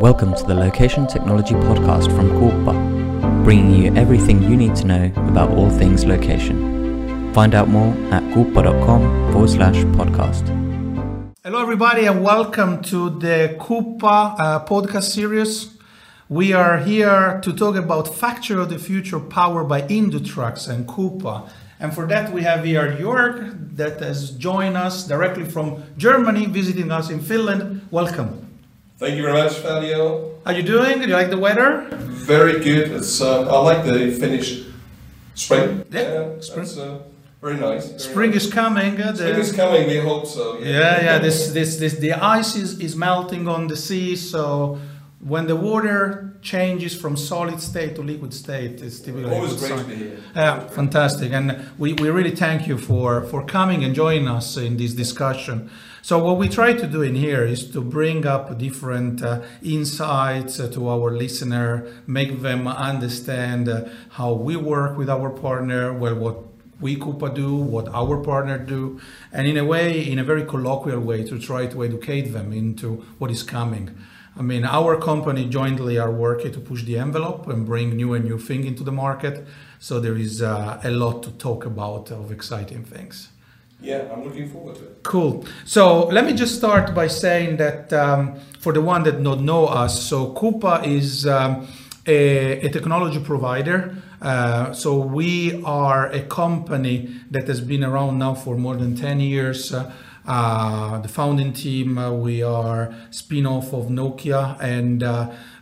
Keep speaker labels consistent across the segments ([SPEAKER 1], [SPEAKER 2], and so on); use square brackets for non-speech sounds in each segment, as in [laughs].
[SPEAKER 1] Welcome to the Location Technology Podcast from Quuppa, bringing you everything you need to know about all things location. Find out more at quuppa.com forward slash podcast.
[SPEAKER 2] Hello, everybody, and welcome to the Quuppa uh, podcast series. We are here to talk about Factory of the Future powered by Indutrax and Quuppa. And for that, we have here Jörg that has joined us directly from Germany, visiting us in Finland. Welcome.
[SPEAKER 3] Thank you very much, Fabio.
[SPEAKER 2] How you doing? Do you like the weather?
[SPEAKER 3] Very good. It's uh, I like the Finnish spring.
[SPEAKER 2] Yeah, spring.
[SPEAKER 3] Uh, very nice. Very
[SPEAKER 2] Spring
[SPEAKER 3] nice.
[SPEAKER 2] is coming. uh,
[SPEAKER 3] Spring is coming. We hope so.
[SPEAKER 2] Yeah, yeah. This, this, this. The ice is, is melting on the sea. So when the water changes from solid state to liquid state, it's typically
[SPEAKER 3] Always great
[SPEAKER 2] sign.
[SPEAKER 3] to be here.
[SPEAKER 2] Yeah, fantastic. And we, we really thank you for, for coming and joining us in this discussion. So, what we try to do in here is to bring up different uh, insights uh, to our listener, make them understand uh, how we work with our partner, well, what we Quuppa do, what our partner do, and in a way, in a very colloquial way, to try to educate them into what is coming. I mean, our company jointly are working to push the envelope and bring new and new thing into the market. So there is uh, a lot to talk about of exciting things.
[SPEAKER 3] Yeah, I'm looking forward to it.
[SPEAKER 2] Cool. So let me just start by saying that um, for the one that don't know us, so Quuppa is um, a, a technology provider. Uh, so we are a company that has been around now for more than 10 years. Uh, uh, the founding team, uh, we are spin-off of Nokia and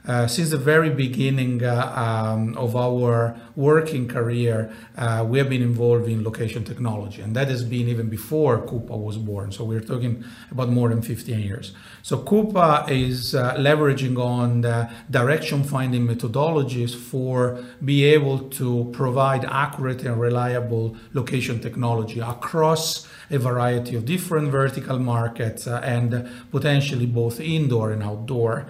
[SPEAKER 2] uh, since the very beginning uh, um, of our working career, uh, we have been involved in location technology, and that has been even before Quuppa was born. So we're talking about more than 15 years. So Quuppa is uh, leveraging on the direction finding methodologies for be able to provide accurate and reliable location technology across a variety of different vertical markets uh, and potentially both indoor and outdoor.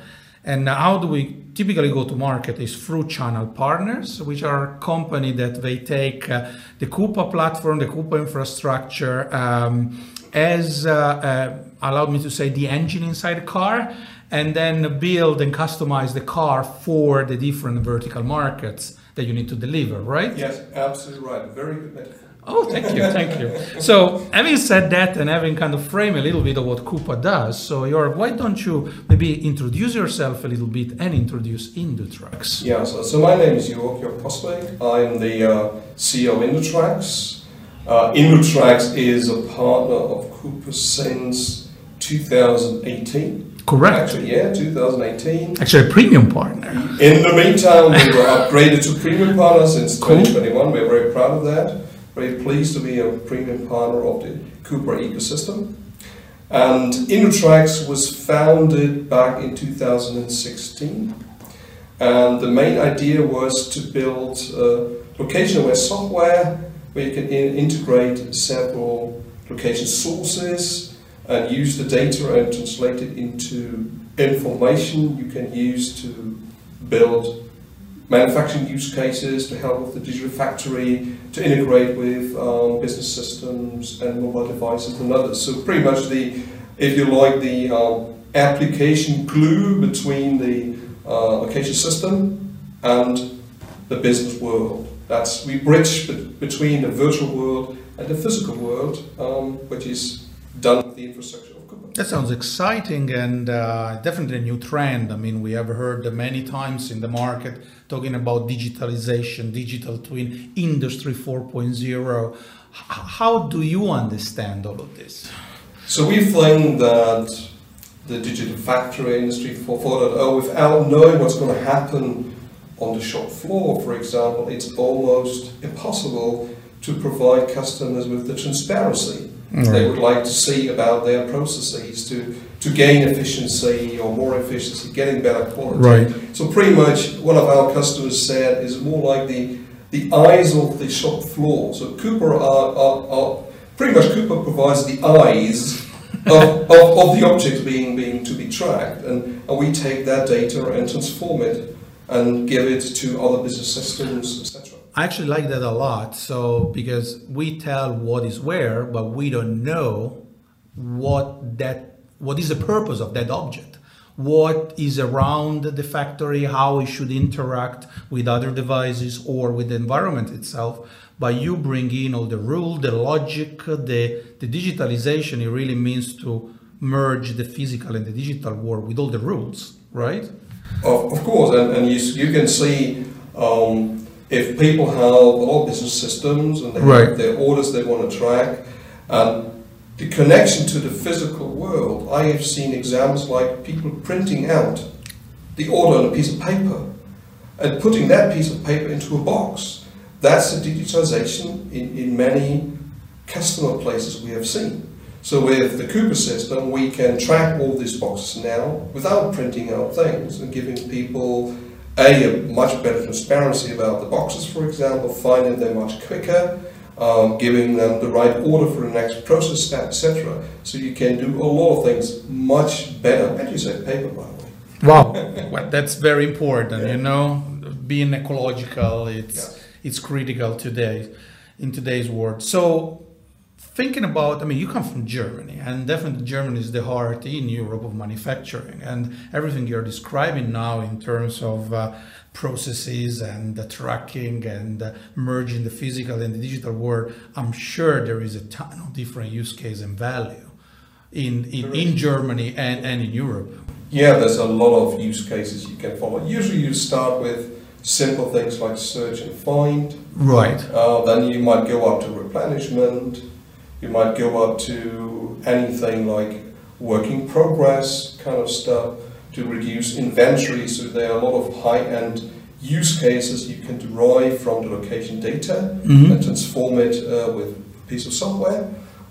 [SPEAKER 2] And how do we typically go to market is through channel partners, which are company that they take uh, the Quuppa platform, the Quuppa infrastructure, um, as uh, uh, allowed me to say the engine inside the car, and then build and customize the car for the different vertical markets that you need to deliver, right?
[SPEAKER 3] Yes, absolutely right. Very good metaphor.
[SPEAKER 2] Oh, thank you, thank you. So, having said that, and having kind of framed a little bit of what Quuppa does, so Jörg, why don't you maybe introduce yourself a little bit and introduce Indutrax?
[SPEAKER 3] Yeah, so, so my name is Jörg Poswig. I'm the uh, CEO of Indutrax. Uh, Indutrax is a partner of Quuppa since 2018.
[SPEAKER 2] Correct.
[SPEAKER 3] Actually, yeah, 2018.
[SPEAKER 2] Actually, a premium partner.
[SPEAKER 3] In the meantime, we were [laughs] upgraded to premium partner since
[SPEAKER 2] Cool.
[SPEAKER 3] 2021. We're very proud of that. Very pleased to be a premium partner of the Quuppa ecosystem. And Indutrax was founded back in 2016. And the main idea was to build a location aware software where you can in- integrate several location sources and use the data and translate it into information you can use to build manufacturing use cases to help with the digital factory, to integrate with um, business systems and mobile devices and others. So pretty much the, if you like, the um, application glue between the uh, location system and the business world. That's we bridge be- between the virtual world and the physical world, um, which is done with the infrastructure.
[SPEAKER 2] That sounds exciting and uh, definitely a new trend. I mean, we have heard many times in the market talking about digitalization, digital twin, industry 4.0. H- how do you understand all of this?
[SPEAKER 3] So we think that the digital factory industry 4.0, without knowing what's going to happen on the shop floor, for example, it's almost impossible to provide customers with the transparency they would like to see about their processes to, to gain efficiency or more efficiency, getting better quality.
[SPEAKER 2] Right.
[SPEAKER 3] So pretty much one of our customers said is more like the the eyes of the shop floor. So Quuppa are, are, are pretty much Quuppa provides the eyes of, of, of the objects being being to be tracked, and, and we take that data and transform it and give it to other business systems, etc.
[SPEAKER 2] I actually like that a lot. So because we tell what is where, but we don't know what that what is the purpose of that object what is around the factory, how it should interact with other devices or with the environment itself. But you bring in all the rule, the logic, the, the digitalization, it really means to merge the physical and the digital world with all the rules, right?
[SPEAKER 3] Of, of course, and, and you, you can see um, if people have a lot of business systems and they
[SPEAKER 2] Right.
[SPEAKER 3] have their orders they want to track, and the connection to the physical world, I have seen examples like people printing out the order on a piece of paper and putting that piece of paper into a box. That's a digitization in, in many customer places we have seen. So with the Quuppa system, we can track all these boxes now without printing out things and giving people a, a much better transparency about the boxes, for example, finding them much quicker, um, giving them the right order for the next process step, etc. So you can do a lot of things much better. And you say paper, by the way.
[SPEAKER 2] Wow, [laughs] well, that's very important.
[SPEAKER 3] Yeah.
[SPEAKER 2] You know, being ecological, it's it's critical today in today's world. So, thinking about, I mean, you come from Germany, and definitely Germany is the heart in Europe of manufacturing, and everything you're describing now in terms of uh, processes and the tracking and uh, merging the physical and the digital world. I'm sure there is a ton of different use case and value in in, in Germany and, and in Europe.
[SPEAKER 3] Yeah, there's a lot of use cases you can follow. Usually you start with simple things like search and find.
[SPEAKER 2] Right.
[SPEAKER 3] Uh, then you might go up to replenishment. You might go up to anything like working progress kind of stuff to reduce inventory. So there are a lot of high-end use cases you can derive from the location data
[SPEAKER 2] Mhm.
[SPEAKER 3] and transform it uh, with a piece of software.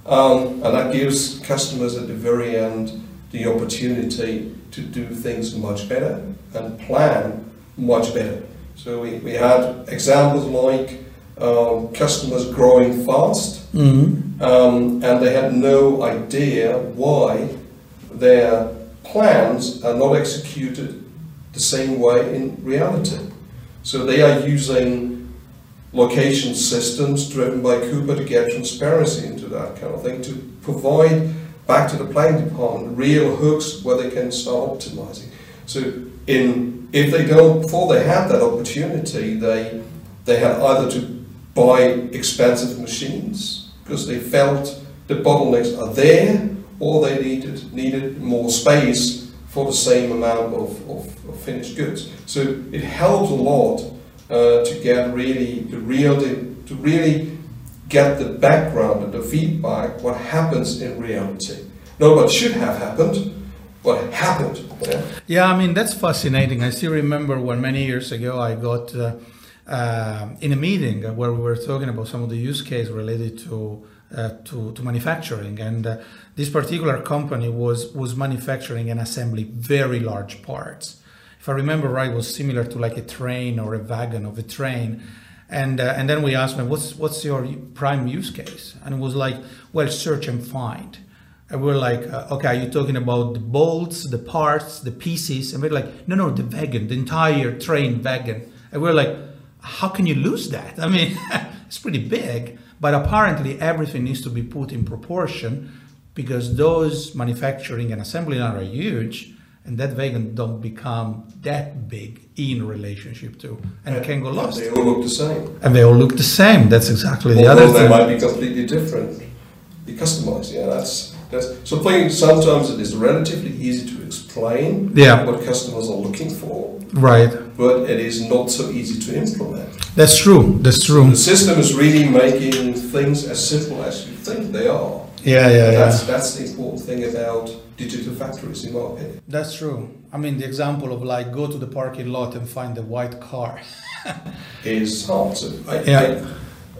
[SPEAKER 3] Um, and that gives customers at the very end the opportunity to do things much better and plan much better. So we, we had examples like um, customers growing fast
[SPEAKER 2] Mm-hmm.
[SPEAKER 3] Um, and they had no idea why their plans are not executed the same way in reality. So they are using location systems driven by Quuppa to get transparency into that kind of thing, to provide back to the planning department real hooks where they can start optimizing. So in if they don't before they had that opportunity, they they had either to buy expensive machines because they felt the bottlenecks are there, or they needed needed more space for the same amount of, of, of finished goods. So it helps a lot uh, to get really the real to really get the background and the feedback what happens in reality. Not what should have happened, what happened. Yeah?
[SPEAKER 2] Yeah, I mean that's fascinating. I still remember when many years ago I got uh, uh, in a meeting where we were talking about some of the use case related to uh, to, to manufacturing, and uh, this particular company was was manufacturing and assembling very large parts. If I remember right, was similar to like a train or a wagon of a train. And, uh, and then we asked them, what's, what's your prime use case? And it was like, well, search and find. And we're like, uh, okay, are you talking about the bolts, the parts, the pieces? And we're like, no, no, the wagon, the entire train wagon. And we're like, how can you lose that? I mean, [laughs] it's pretty big, but apparently everything needs to be put in proportion because those manufacturing and assembly line are huge, and that wagon don't become that big in relationship to, and it can go lost.
[SPEAKER 3] They all look the same.
[SPEAKER 2] And they all look the same. That's exactly the
[SPEAKER 3] Although
[SPEAKER 2] other
[SPEAKER 3] they
[SPEAKER 2] thing.
[SPEAKER 3] might be completely different, be customized. Yeah, that's that's something. Sometimes it is relatively easy to explain
[SPEAKER 2] Yeah.
[SPEAKER 3] what customers are looking for,
[SPEAKER 2] Right.
[SPEAKER 3] But it is not so easy to implement.
[SPEAKER 2] That's true. That's true.
[SPEAKER 3] The system is really making things as simple as you think they are.
[SPEAKER 2] Yeah, yeah,
[SPEAKER 3] That's
[SPEAKER 2] yeah.
[SPEAKER 3] that's the important thing about digital factories, in my opinion.
[SPEAKER 2] That's true. I mean, the example of like go to the parking lot and find the white car. [laughs]
[SPEAKER 3] Is hard. So I,
[SPEAKER 2] Yeah.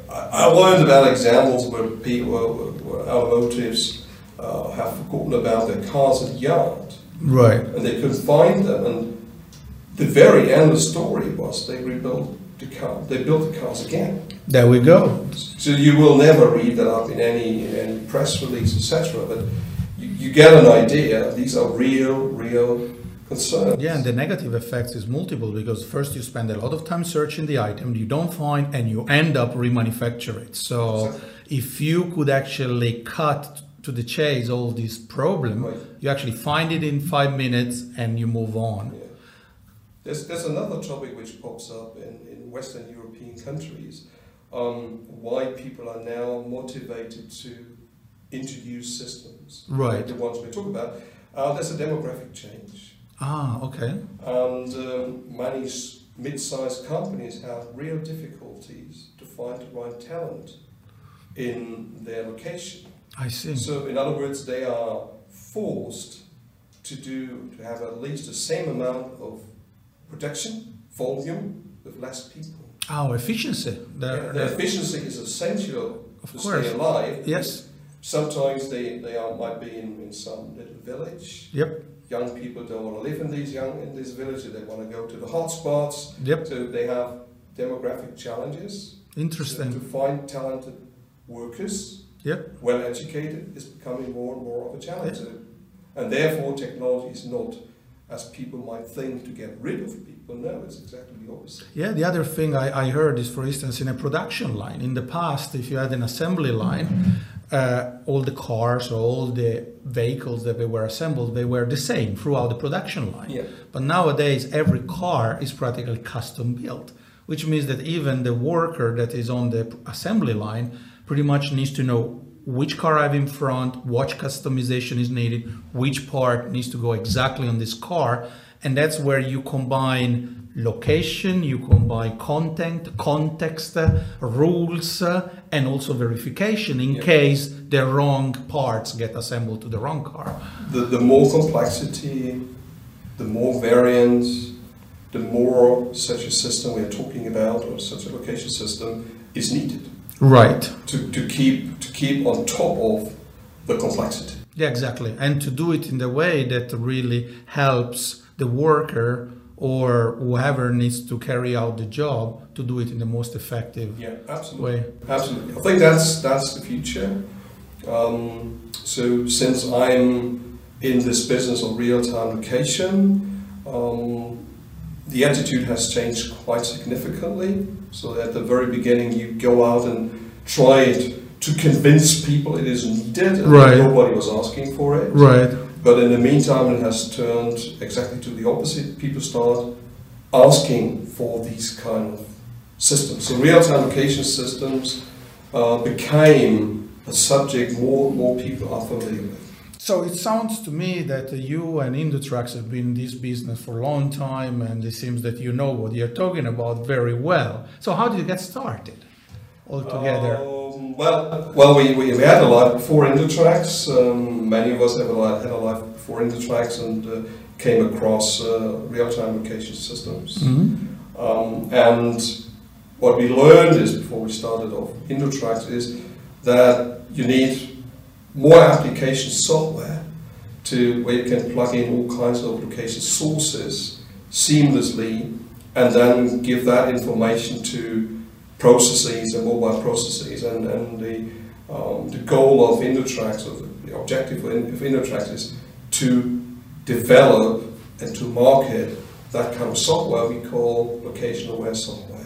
[SPEAKER 3] I, I learned about examples where people, where, where automotives uh, have forgotten about their cars at the yard.
[SPEAKER 2] Right.
[SPEAKER 3] and they couldn't find them. And the very end of the story was they rebuilt the car. They built the cars again.
[SPEAKER 2] There we go.
[SPEAKER 3] So you will never read that up in any any press release, etc. But you, you get an idea. These are real, real concerns.
[SPEAKER 2] Yeah, and the negative effects is multiple because first you spend a lot of time searching the item you don't find, and you end up remanufacture it. So
[SPEAKER 3] Exactly.
[SPEAKER 2] if you could actually cut to the chase all this problem.
[SPEAKER 3] Right.
[SPEAKER 2] You actually find it in five minutes and you move on.
[SPEAKER 3] Yeah. There's, there's another topic which pops up in, in Western European countries. Um, why people are now motivated to introduce systems.
[SPEAKER 2] Right.
[SPEAKER 3] The ones we talk about. Uh, there's a demographic change.
[SPEAKER 2] Ah, okay.
[SPEAKER 3] And um, many mid-sized companies have real difficulties to find the right talent in their location.
[SPEAKER 2] I see.
[SPEAKER 3] So, in other words, they are forced to do to have at least the same amount of production volume with less people.
[SPEAKER 2] Oh, efficiency. The,
[SPEAKER 3] Yeah, the efficiency is essential
[SPEAKER 2] of
[SPEAKER 3] to
[SPEAKER 2] course.
[SPEAKER 3] stay alive.
[SPEAKER 2] Yes.
[SPEAKER 3] Sometimes they, they are, might be in, in some little village.
[SPEAKER 2] Yep.
[SPEAKER 3] Young people don't want to live in these young in this village. They want to go to the hotspots.
[SPEAKER 2] Yep.
[SPEAKER 3] So they have demographic challenges. Interesting. To
[SPEAKER 2] Interesting.
[SPEAKER 3] find talented workers,
[SPEAKER 2] Yep.
[SPEAKER 3] well educated, is becoming more and more of a challenge. And therefore, technology is not, as people might think, to get rid of people. No, it's exactly the opposite.
[SPEAKER 2] Yeah, the other thing I, I heard is, for instance, in a production line. In the past, if you had an assembly line, uh, all the cars or all the vehicles that they were assembled, they were the same throughout the production line.
[SPEAKER 3] Yeah.
[SPEAKER 2] But nowadays, every car is practically custom built, which means that even the worker that is on the assembly line pretty much needs to know which car I have in front, what customization is needed, which part needs to go exactly on this car. And that's where you combine location, you combine content, context, uh, rules, uh, and also verification in
[SPEAKER 3] Yeah.
[SPEAKER 2] case the wrong parts get assembled to the wrong car.
[SPEAKER 3] The, the more complexity, the more variance, the more such a system we are talking about, or such a location system, is needed
[SPEAKER 2] Right.
[SPEAKER 3] to, to keep keep on top of the complexity.
[SPEAKER 2] Yeah, exactly. And to do it in the way that really helps the worker or whoever needs to carry out the job to do it in the most effective
[SPEAKER 3] Yeah, absolutely.
[SPEAKER 2] way.
[SPEAKER 3] Absolutely. I think that's that's the future. Um, so since I'm in this business of real-time location, um, the attitude has changed quite significantly. So at the very beginning, you go out and try it to convince people it is needed, and
[SPEAKER 2] Right.
[SPEAKER 3] nobody was asking for it.
[SPEAKER 2] Right.
[SPEAKER 3] But in the meantime, it has turned exactly to the opposite. People start asking for these kind of systems. So real-time location systems uh, became a subject more and more people are familiar with.
[SPEAKER 2] So it sounds to me that you and Indutrax have been in this business for a long time, and it seems that you know what you're talking about very well. So how did you get started altogether?
[SPEAKER 3] Um, well, well, we, we, we had a life before Indutrax. Um, many of us have a life, had a life before Indutrax and uh, came across uh, real-time location systems.
[SPEAKER 2] Mhm.
[SPEAKER 3] Um, and what we learned is before we started off Indutrax is that you need more application software to where you can plug in all kinds of location sources seamlessly and then give that information to processes and mobile processes and, and the, um, the goal of Indutrax or the objective of In- of Indutrax is to develop and to market that kind of software we call location aware software.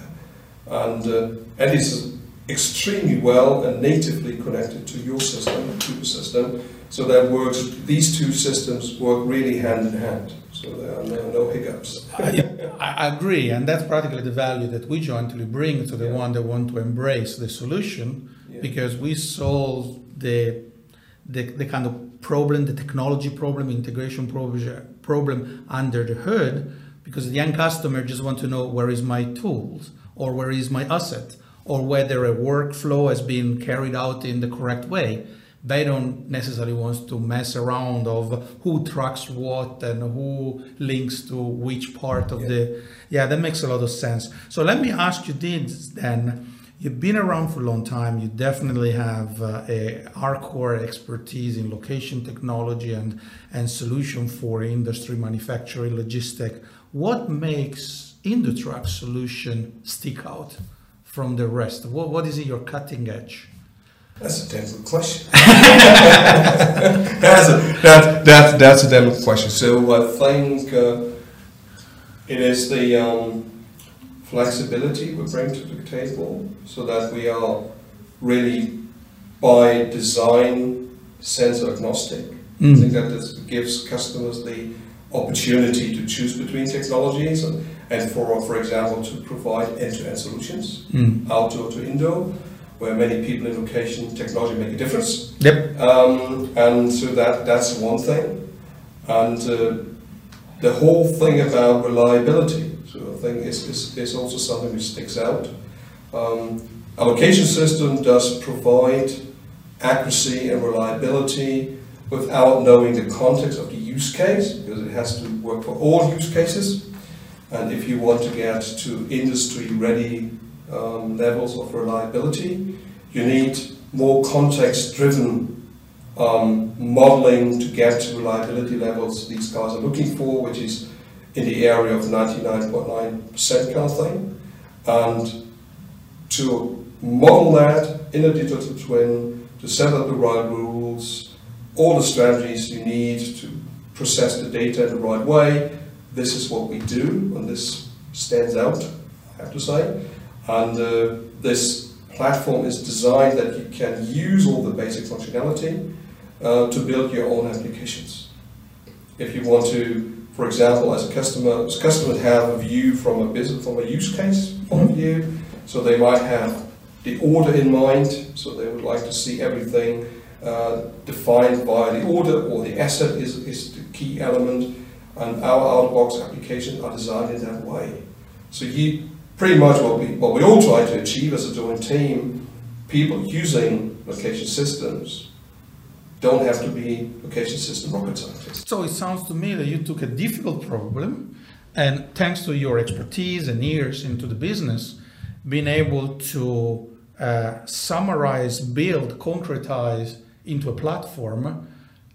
[SPEAKER 3] And, uh, and it's extremely well and natively connected to your system, to the system, so that works, these two systems work really hand in hand, so there are no, no hiccups.
[SPEAKER 2] I, I agree, and that's practically the value that we jointly bring to the
[SPEAKER 3] Yeah.
[SPEAKER 2] one that want to embrace the solution
[SPEAKER 3] Yeah.
[SPEAKER 2] because we solve the, the the kind of problem, the technology problem, integration problem, problem under the hood, because the end customer just want to know where is my tools or where is my asset or whether a workflow has been carried out in the correct way. They don't necessarily want to mess around of who tracks what and who links to which part of
[SPEAKER 3] Yeah.
[SPEAKER 2] the. Yeah, that makes a lot of sense. So let me ask you this then. You've been around for a long time. You definitely have uh, a hardcore expertise in location technology and, and solution for industry, manufacturing, logistic. What makes Indutrax solution stick out from the rest? What, what is it your cutting edge?
[SPEAKER 3] That's a damn good question. [laughs] that's, a, that, that, that's a damn good question. So I think uh, it is the um, flexibility we bring to the table so that we are really by design sensor agnostic.
[SPEAKER 2] Mm.
[SPEAKER 3] I think that this gives customers the opportunity to choose between technologies and, and for, for example, to provide end-to-end solutions,
[SPEAKER 2] Mm.
[SPEAKER 3] outdoor to indoor, where many people in location technology make a difference.
[SPEAKER 2] Yep.
[SPEAKER 3] Um, and so that, that's one thing. And uh, the whole thing about reliability, so I think is, is, is also something which sticks out. Um, a location system does provide accuracy and reliability without knowing the context of the use case, because it has to work for all use cases. And if you want to get to industry-ready um, levels of reliability, you need more context-driven um, modeling to get to reliability levels these guys are looking for, which is in the area of 99.9% kind of thing. And to model that in a digital twin, to set up the right rules, all the strategies you need to process the data in the right way, this is what we do, and this stands out, I have to say. And uh, this platform is designed that you can use all the basic functionality uh, to build your own applications. If you want to, for example, as a customer, as customers have a view from a business, from a use case point of view, so they might have the order in mind, so they would like to see everything uh, defined by the order or the asset is, is the key element, and our out-of-box applications are designed in that way. So you pretty much what we what we all try to achieve as a joint team, people using location systems don't have to be location system rocket scientists.
[SPEAKER 2] So it sounds to me that you took a difficult problem, and thanks to your expertise and years into the business, being able to uh, summarize, build, concretize into a platform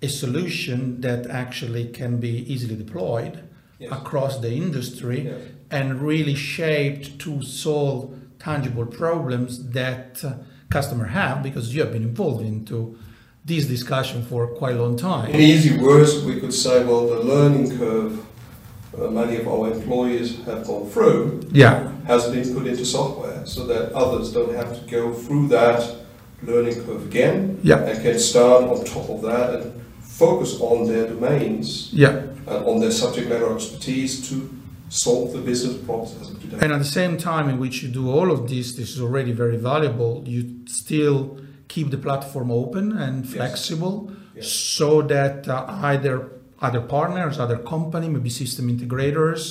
[SPEAKER 2] a solution that actually can be easily deployed
[SPEAKER 3] Yes.
[SPEAKER 2] across the industry
[SPEAKER 3] Yeah.
[SPEAKER 2] and really shaped to solve tangible problems that uh, customer have because you have been involved into this discussion for quite a long time.
[SPEAKER 3] In easy words, we could say, well, the learning curve uh, many of our employees have gone through
[SPEAKER 2] Yeah.
[SPEAKER 3] has been put into software so that others don't have to go through that learning curve again
[SPEAKER 2] Yeah.
[SPEAKER 3] and can start on top of that and focus on their domains
[SPEAKER 2] Yeah.
[SPEAKER 3] and on their subject matter expertise to solve the business problems as of today.
[SPEAKER 2] And at the same time in which you do all of this, this is already very valuable. You still keep the platform open and
[SPEAKER 3] Yes.
[SPEAKER 2] flexible
[SPEAKER 3] Yes.
[SPEAKER 2] so that uh, either other partners, other company, maybe system integrators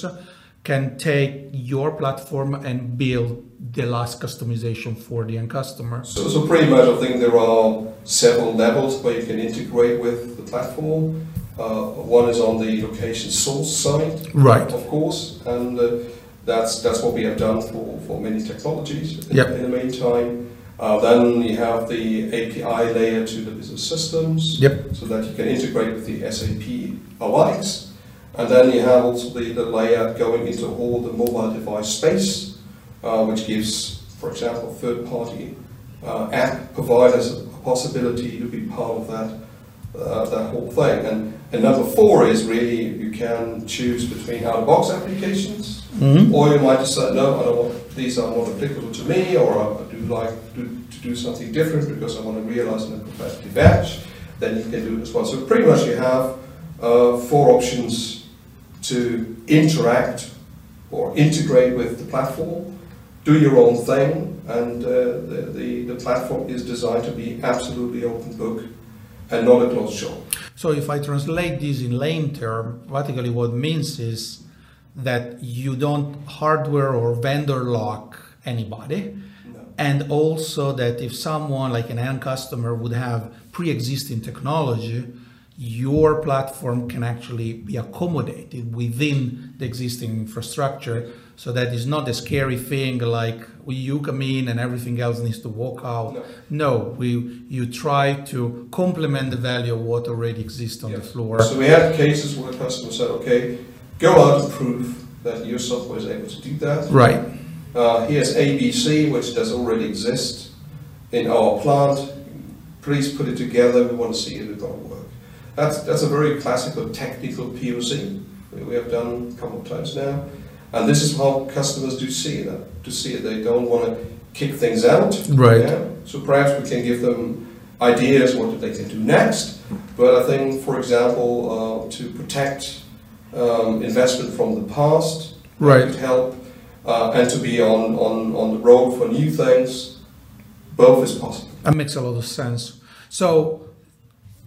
[SPEAKER 2] can take your platform and build the last customization for the end customer.
[SPEAKER 3] So, so pretty much, I think there are several levels where you can integrate with the platform. Uh, one is on the location source side,
[SPEAKER 2] Right.
[SPEAKER 3] of course, and uh, that's that's what we have done for, for many technologies in,
[SPEAKER 2] Yep.
[SPEAKER 3] in the meantime. Uh, then you have the API layer to the business systems,
[SPEAKER 2] Yep.
[SPEAKER 3] so that you can integrate with the SAP alikes. And then you have also the, the layer going into all the mobile device space, uh, which gives, for example, third-party uh, app providers a possibility to be part of that uh, that whole thing. And, and number four is really you can choose between out-of-box applications,
[SPEAKER 2] Mhm.
[SPEAKER 3] or you might decide, no, I don't want, these are not applicable to me, or I do like to, to do something different because I want to realize in a competitive edge. Then you can do it as well. So pretty much you have uh, four options to interact or integrate with the platform, do your own thing, and uh, the, the, the platform is designed to be absolutely open book and not a closed shop.
[SPEAKER 2] So if I translate this in lame term, practically what it means is that you don't hardware or vendor lock anybody.
[SPEAKER 3] No.
[SPEAKER 2] And also that if someone like an end customer would have pre-existing technology, your platform can actually be accommodated within the existing infrastructure so that it's not a scary thing like you come in and everything else needs to walk out.
[SPEAKER 3] No.
[SPEAKER 2] No, we you try to complement the value of what already exists on the floor.
[SPEAKER 3] So we had cases where customers said, okay, go out and prove that your software is able to do that.
[SPEAKER 2] Right.
[SPEAKER 3] Uh, here's ABC, which does already exist in our plant. Please put it together. We want to see if it's going to work. That's, that's a very classical technical POC we have done a couple of times now. And this is how customers do see it. To see it, they don't want to kick things out.
[SPEAKER 2] Right.
[SPEAKER 3] Yeah? So perhaps we can give them ideas what they can do next. But I think, for example, uh, to protect um, investment from the past,
[SPEAKER 2] Right.
[SPEAKER 3] could help, uh, and to be on, on, on the road for new things, both is possible.
[SPEAKER 2] That makes a lot of sense. So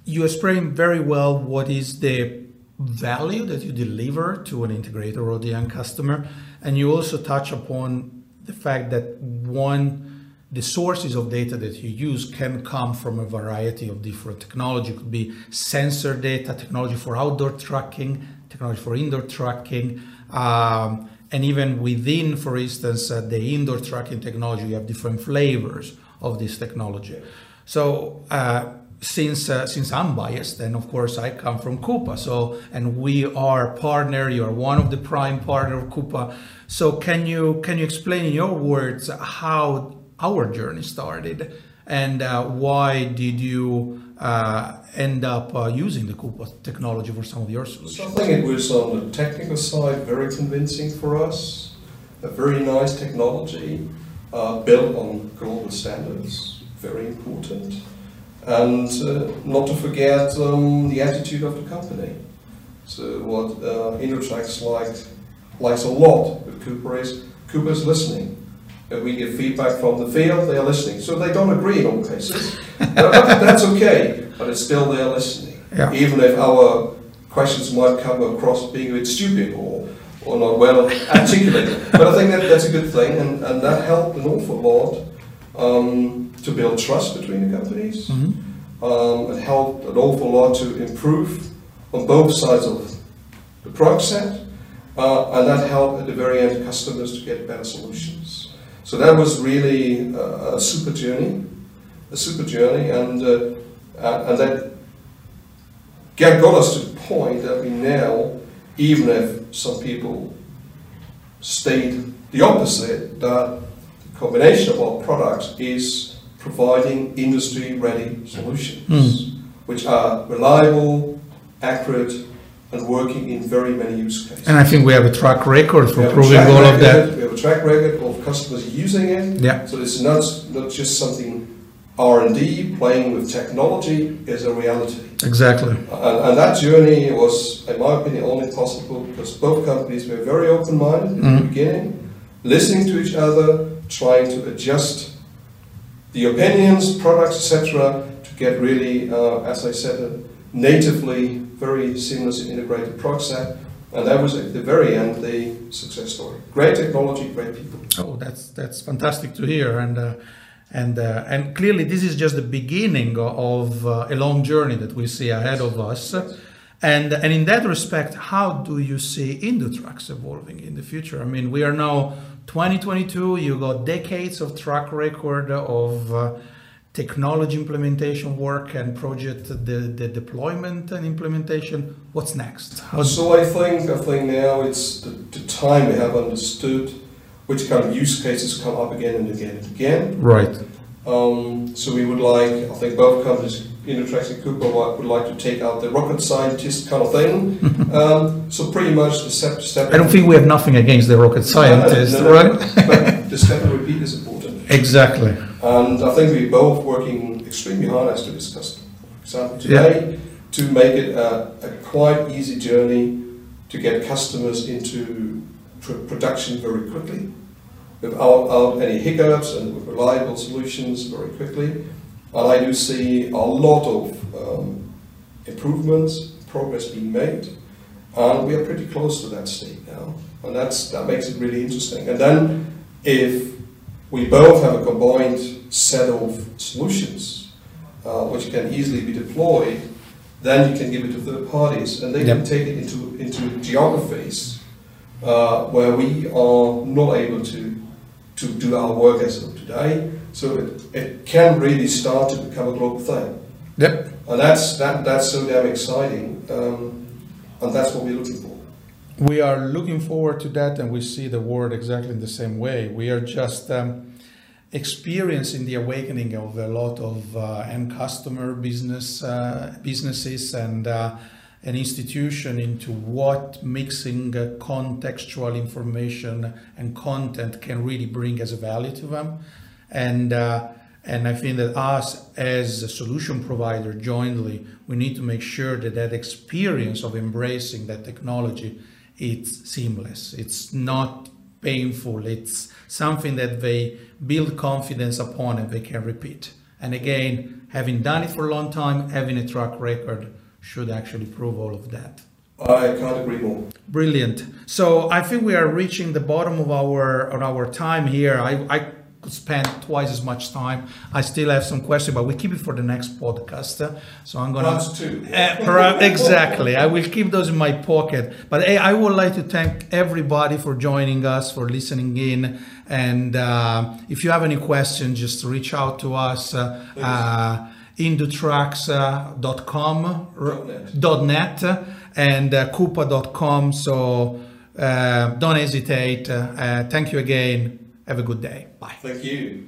[SPEAKER 2] you explain very well what is the value that you deliver to an integrator or the end customer, and you also touch upon the fact that one the sources of data that you use can come from a variety of different technology. It could be sensor data, technology for outdoor tracking, technology for indoor tracking, um, and even within, for instance, uh, the indoor tracking technology, you have different flavors of this technology. So uh, since uh, since I'm biased, and of course I come from Quuppa, so and we are partner. You are one of the prime partner of Quuppa. So can you can you explain in your words how our journey started and uh, why did you uh, end up uh, using the Quuppa technology for some of your solutions?
[SPEAKER 3] So I think it was on the technical side very convincing for us. A very nice technology uh, built on global standards, very important. And uh, not to forget um, the attitude of the company. So what uh, Indutrax liked, likes a lot with Quuppa is Quuppa is listening. If we get feedback from the field, they are listening. So they don't agree in all cases. [laughs] that's okay, but it's still they are listening
[SPEAKER 2] Yeah.
[SPEAKER 3] even if our questions might come across being a bit stupid or, or not well articulated. but I think that that's a good thing, and, and that helped an awful lot um, to build trust between the companies.
[SPEAKER 2] Mhm.
[SPEAKER 3] Um, it helped an awful lot to improve on both sides of the product set, uh, and that helped at the very end customers to get better solutions. So that was really a, a super journey, a super journey, and uh, uh, and that got us to the point that we now, even if some people state the opposite, that the combination of our products is providing industry-ready solutions, which are reliable, accurate, and working in very many use cases.
[SPEAKER 2] And I think we have a track record for proving all of that.
[SPEAKER 3] We have a track record of customers using it,
[SPEAKER 2] Yeah.
[SPEAKER 3] so it's not, not just something R&D, playing with technology is a reality.
[SPEAKER 2] Exactly.
[SPEAKER 3] And, and that journey was, in my opinion, only possible because both companies were very open-minded in the
[SPEAKER 2] Mhm.
[SPEAKER 3] beginning, listening to each other, trying to adjust the opinions, products, etc., to get really, uh, as I said, a natively very seamlessly integrated product set. And that was at the very end the success story. Great technology, great people.
[SPEAKER 2] Oh, that's that's fantastic to hear, and uh, and uh, and clearly this is just the beginning of uh, a long journey that we see ahead of us. And and in that respect, how do you see Indutrax evolving in the future? I mean, we are now 2022. You got decades of track record of uh, technology implementation work and project the, the deployment and implementation. What's next? How
[SPEAKER 3] So I think I think now it's the, the time we have understood which kind of use cases come up again and again and again.
[SPEAKER 2] right.
[SPEAKER 3] Um, so we would like, I think both companies, Indutrax and Quuppa, would would like to take out the rocket scientist kind of thing. um, so pretty much the step step.
[SPEAKER 2] I don't think we have nothing against the rocket scientist,
[SPEAKER 3] No, no, no,
[SPEAKER 2] right?
[SPEAKER 3] but [laughs] the step and repeat is important.
[SPEAKER 2] Exactly.
[SPEAKER 3] And I think we're both working extremely hard as to discuss, for example,
[SPEAKER 2] Yeah.
[SPEAKER 3] today, to make it a, a quite easy journey to get customers into pr- production very quickly, without, without any hiccups and with reliable solutions very quickly. And I do see a lot of um, improvements, progress being made, and we are pretty close to that state now. And that's, that makes it really interesting. And then if we both have a combined set of solutions uh, which can easily be deployed, then you can give it to third parties and they can take it into, into geographies uh, where we are not able to, to do our work as of today. So it, it can really start to become a global thing.
[SPEAKER 2] Yep.
[SPEAKER 3] And that's, that, that's so damn exciting. Um, and that's what we're looking for.
[SPEAKER 2] We are looking forward to that, and we see the world exactly in the same way. We are just um, experiencing the awakening of a lot of uh, end customer business uh, businesses and uh, an institution into what mixing uh, contextual information and content can really bring as a value to them, and uh, And I think that us as a solution provider jointly, we need to make sure that that experience of embracing that technology, it's seamless. It's not painful. It's something that they build confidence upon and they can repeat. And again, having done it for a long time, having a track record should actually prove all of that.
[SPEAKER 3] I can't agree more.
[SPEAKER 2] Brilliant. So I think we are reaching the bottom of our of our time here. I, I could spend twice as much time. I still have some questions, but we keep it for the next podcast. So I'm gonna
[SPEAKER 3] That's two.
[SPEAKER 2] Uh, exactly. I will keep those in my pocket. But hey, I would like to thank everybody for joining us, for listening in. And uh, if you have any questions, just reach out to us. Indutrax.com
[SPEAKER 3] .net.
[SPEAKER 2] .net and uh, quuppa.com. So uh, don't hesitate. Uh, thank you again. Have a good day. Bye.
[SPEAKER 3] Thank you.